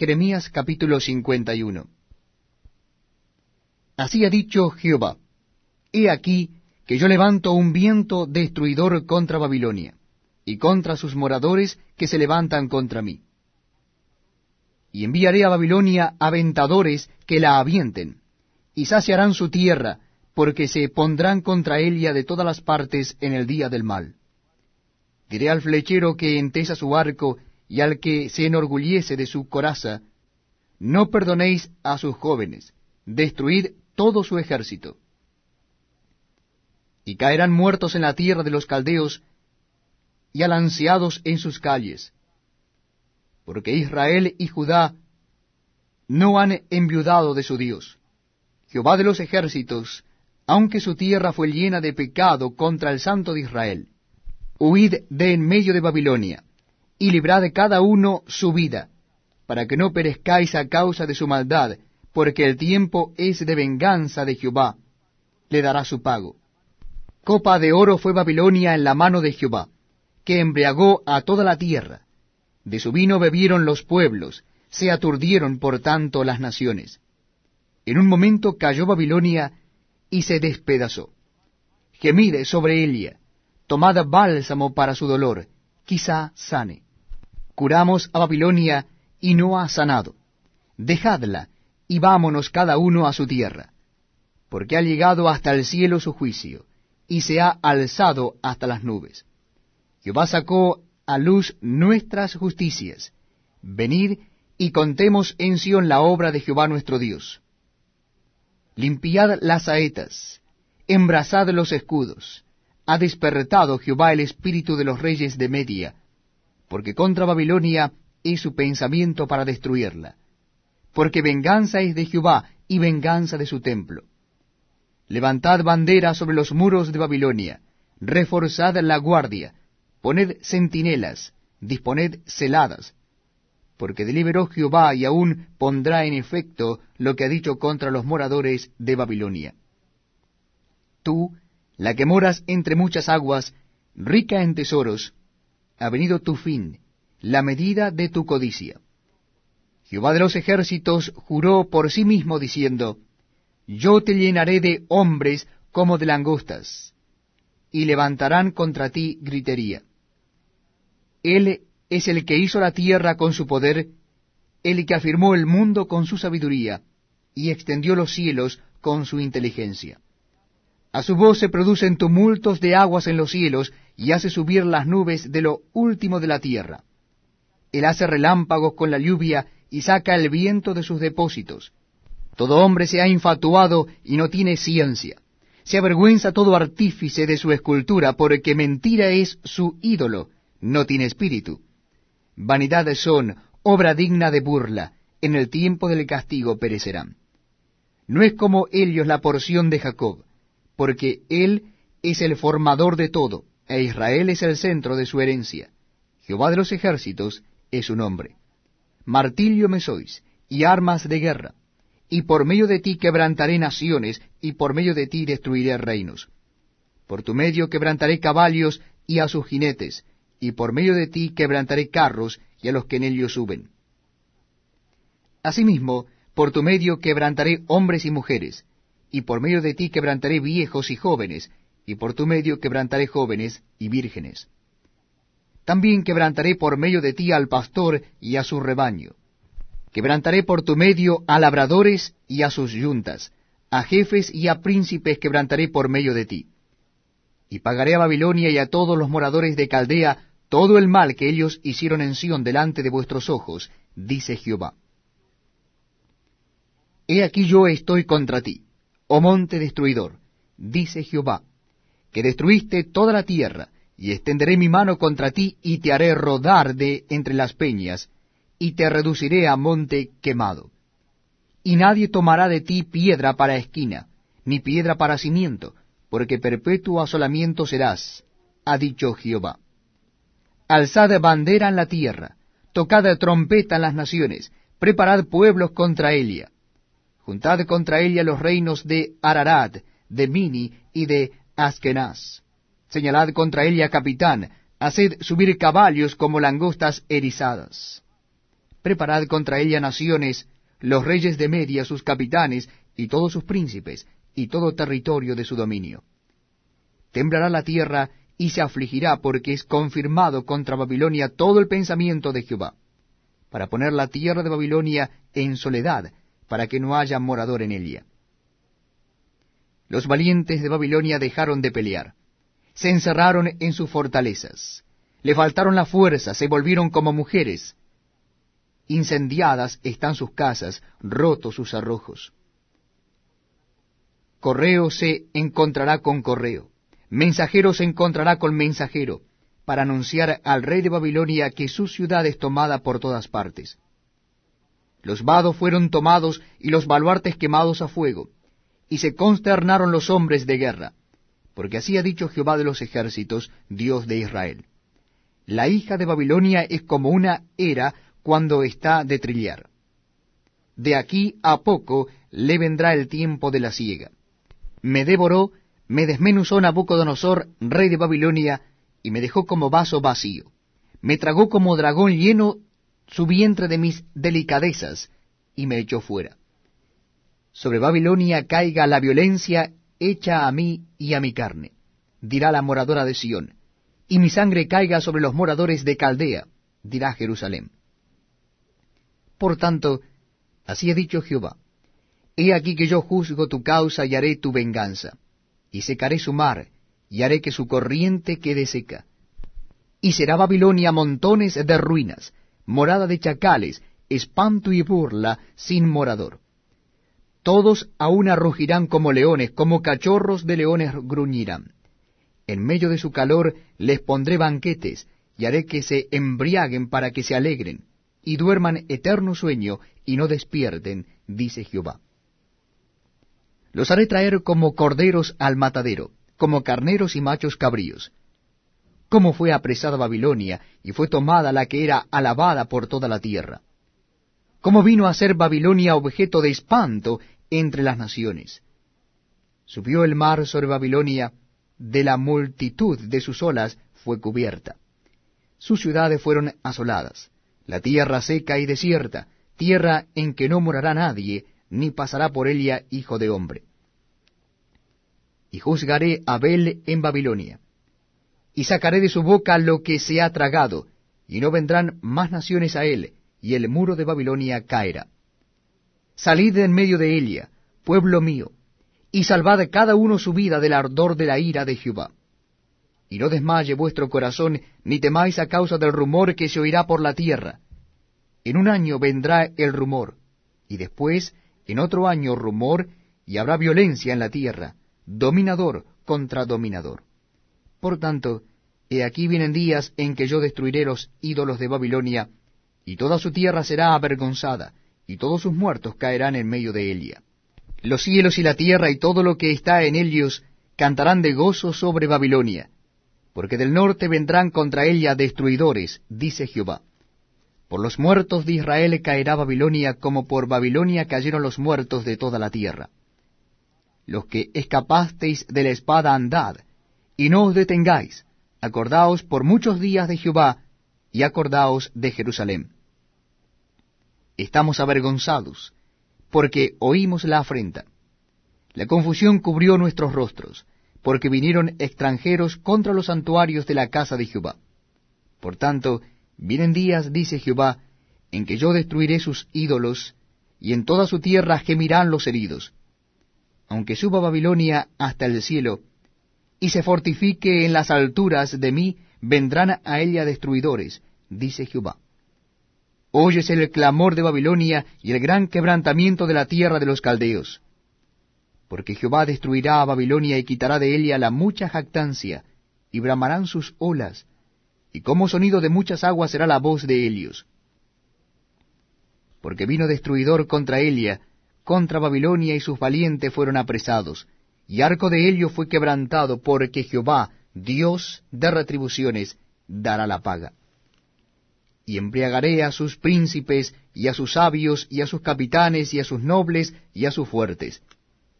Jeremías capítulo 51 Así ha dicho Jehová, He aquí que yo levanto un viento destruidor contra Babilonia, y contra sus moradores que se levantan contra mí. Y enviaré a Babilonia aventadores que la avienten, y saciarán su tierra, porque se pondrán contra ella de todas las partes en el día del mal. Diré al flechero que entesa su arco y al que se enorgullece de su coraza, no perdonéis a sus jóvenes, destruid todo su ejército. Y caerán muertos en la tierra de los caldeos y alanceados en sus calles, porque Israel y Judá no han enviudado de su Dios. Jehová de los ejércitos, aunque su tierra fue llena de pecado contra el Santo de Israel. Huid de en medio de Babilonia, y librad cada uno su vida, para que no perezcáis a causa de su maldad, porque el tiempo es de venganza de Jehová, le dará su pago. Copa de oro fue Babilonia en la mano de Jehová, que embriagó a toda la tierra. De su vino bebieron los pueblos, se aturdieron por tanto las naciones. En un momento cayó Babilonia y se despedazó. Gemid sobre ella, tomad bálsamo para su dolor, quizá sane curamos a Babilonia y no ha sanado. Dejadla, y vámonos cada uno a su tierra, porque ha llegado hasta el cielo su juicio, y se ha alzado hasta las nubes. Jehová sacó a luz nuestras justicias. Venid y contemos en Sión la obra de Jehová nuestro Dios. Limpiad las saetas, embrazad los escudos. Ha despertado Jehová el espíritu de los reyes de Media, porque contra Babilonia es su pensamiento para destruirla, porque venganza es de Jehová y venganza de su templo. Levantad bandera sobre los muros de Babilonia, reforzad la guardia, poned centinelas, disponed celadas, porque deliberó Jehová y aún pondrá en efecto lo que ha dicho contra los moradores de Babilonia. Tú, la que moras entre muchas aguas, rica en tesoros, ha venido tu fin, la medida de tu codicia. Jehová de los ejércitos juró por sí mismo diciendo, Yo te llenaré de hombres como de langostas, y levantarán contra ti gritería. Él es el que hizo la tierra con su poder, el que afirmó el mundo con su sabiduría, y extendió los cielos con su inteligencia. A su voz se producen tumultos de aguas en los cielos, y hace subir las nubes de lo último de la tierra. Él hace relámpagos con la lluvia y saca el viento de sus depósitos. Todo hombre se ha infatuado y no tiene ciencia. Se avergüenza todo artífice de su escultura, porque mentira es su ídolo, no tiene espíritu. Vanidades son, obra digna de burla, en el tiempo del castigo perecerán. No es como ellos la porción de Jacob, porque él es el formador de todo, e Israel es el centro de su herencia. Jehová de los ejércitos es su nombre. Martillo me sois, y armas de guerra, y por medio de ti quebrantaré naciones, y por medio de ti destruiré reinos. Por tu medio quebrantaré caballos y a sus jinetes, y por medio de ti quebrantaré carros y a los que en ellos suben. Asimismo, por tu medio quebrantaré hombres y mujeres, y por medio de ti quebrantaré viejos y jóvenes, y por tu medio quebrantaré jóvenes y vírgenes. También quebrantaré por medio de ti al pastor y a su rebaño. Quebrantaré por tu medio a labradores y a sus yuntas, a jefes y a príncipes quebrantaré por medio de ti. Y pagaré a Babilonia y a todos los moradores de Caldea todo el mal que ellos hicieron en Sión delante de vuestros ojos, dice Jehová. He aquí yo estoy contra ti, oh monte destruidor, dice Jehová que destruiste toda la tierra, y extenderé mi mano contra ti, y te haré rodar de entre las peñas, y te reduciré a monte quemado. Y nadie tomará de ti piedra para esquina, ni piedra para cimiento, porque perpetuo asolamiento serás, ha dicho Jehová. Alzad bandera en la tierra, tocad trompeta en las naciones, preparad pueblos contra ella. Juntad contra ella los reinos de Ararat, de Mini y de Askenaz. Señalad contra ella capitán, haced subir caballos como langostas erizadas. preparad contra ella naciones, los reyes de Media, sus capitanes, y todos sus príncipes, y todo territorio de su dominio. Temblará la tierra y se afligirá porque es confirmado contra Babilonia todo el pensamiento de Jehová, para poner la tierra de Babilonia en soledad, para que no haya morador en ella. Los valientes de Babilonia dejaron de pelear, se encerraron en sus fortalezas, le faltaron la fuerza, se volvieron como mujeres. Incendiadas están sus casas, rotos sus arrojos. Correo se encontrará con correo, mensajero se encontrará con mensajero, para anunciar al rey de Babilonia que su ciudad es tomada por todas partes. Los vados fueron tomados y los baluartes quemados a fuego, y se consternaron los hombres de guerra, porque así ha dicho Jehová de los ejércitos, Dios de Israel. La hija de Babilonia es como una era cuando está de trillar. De aquí a poco le vendrá el tiempo de la siega. Me devoró, me desmenuzó Nabucodonosor, rey de Babilonia, y me dejó como vaso vacío. Me tragó como dragón lleno su vientre de mis delicadezas, y me echó fuera. Sobre Babilonia caiga la violencia hecha a mí y a mi carne, dirá la moradora de Sión y mi sangre caiga sobre los moradores de Caldea, dirá Jerusalén. Por tanto, así ha dicho Jehová, He aquí que yo juzgo tu causa y haré tu venganza, y secaré su mar, y haré que su corriente quede seca. Y será Babilonia montones de ruinas, morada de chacales, espanto y burla sin morador. Todos aún rugirán como leones, como cachorros de leones gruñirán en medio de su calor les pondré banquetes, y haré que se embriaguen para que se alegren, y duerman eterno sueño, y no despierten, dice Jehová. Los haré traer como corderos al matadero, como carneros y machos cabríos. Cómo fue apresada Babilonia, y fue tomada la que era alabada por toda la tierra. Cómo vino a ser Babilonia objeto de espanto entre las naciones. Subió el mar sobre Babilonia, de la multitud de sus olas fue cubierta. Sus ciudades fueron asoladas, la tierra seca y desierta, tierra en que no morará nadie, ni pasará por ella hijo de hombre. Y juzgaré a Abel en Babilonia, y sacaré de su boca lo que se ha tragado, y no vendrán más naciones a él, y el muro de Babilonia caerá. Salid en medio de ella, pueblo mío, y salvad cada uno su vida del ardor de la ira de Jehová. Y no desmaye vuestro corazón, ni temáis a causa del rumor que se oirá por la tierra. En un año vendrá el rumor, y después en otro año rumor, y habrá violencia en la tierra, dominador contra dominador. Por tanto, he aquí vienen días en que yo destruiré los ídolos de Babilonia, y toda su tierra será avergonzada, y todos sus muertos caerán en medio de ella. Los cielos y la tierra y todo lo que está en ellos cantarán de gozo sobre Babilonia, porque del norte vendrán contra ella destruidores, dice Jehová. Por los muertos de Israel caerá Babilonia como por Babilonia cayeron los muertos de toda la tierra. Los que escapasteis de la espada andad, y no os detengáis, acordaos por muchos días de Jehová, y acordaos de Jerusalén. Estamos avergonzados, porque oímos la afrenta. La confusión cubrió nuestros rostros, porque vinieron extranjeros contra los santuarios de la casa de Jehová. Por tanto, vienen días, dice Jehová, en que yo destruiré sus ídolos, y en toda su tierra gemirán los heridos. Aunque suba Babilonia hasta el cielo, y se fortifique en las alturas de mí, vendrán a ella destruidores, dice Jehová. Oyes el clamor de Babilonia y el gran quebrantamiento de la tierra de los caldeos. Porque Jehová destruirá a Babilonia y quitará de ella la mucha jactancia, y bramarán sus olas, y como sonido de muchas aguas será la voz de ellos. Porque vino destruidor contra Elia, contra Babilonia y sus valientes fueron apresados, y arco de Helio fue quebrantado, porque Jehová, Dios de retribuciones, dará la paga y embriagaré a sus príncipes, y a sus sabios, y a sus capitanes, y a sus nobles, y a sus fuertes.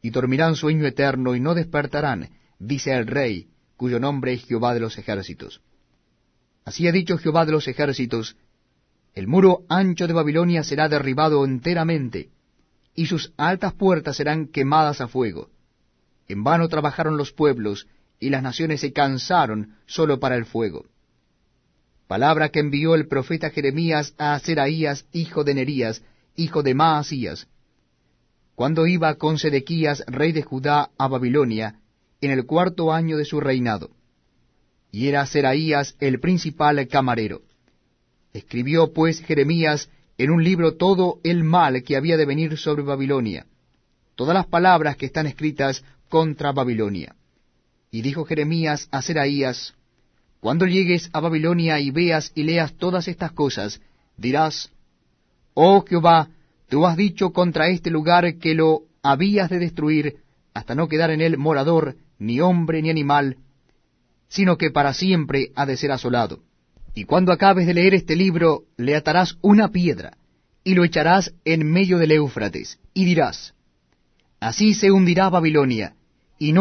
Y dormirán sueño eterno, y no despertarán, dice el rey, cuyo nombre es Jehová de los ejércitos. Así ha dicho Jehová de los ejércitos, El muro ancho de Babilonia será derribado enteramente, y sus altas puertas serán quemadas a fuego. En vano trabajaron los pueblos, y las naciones se cansaron solo para el fuego. Palabra que envió el profeta Jeremías a Seraías, hijo de Nerías, hijo de Maasías, cuando iba con Sedequías, rey de Judá, a Babilonia, en el cuarto año de su reinado. Y era Seraías el principal camarero. Escribió pues Jeremías en un libro todo el mal que había de venir sobre Babilonia, todas las palabras que están escritas contra Babilonia. Y dijo Jeremías a Seraías, Cuando llegues a Babilonia y veas y leas todas estas cosas, dirás, Oh Jehová, tú has dicho contra este lugar que lo habías de destruir, hasta no quedar en él morador, ni hombre ni animal, sino que para siempre ha de ser asolado. Y cuando acabes de leer este libro, le atarás una piedra, y lo echarás en medio del Éufrates, y dirás, Así se hundirá Babilonia,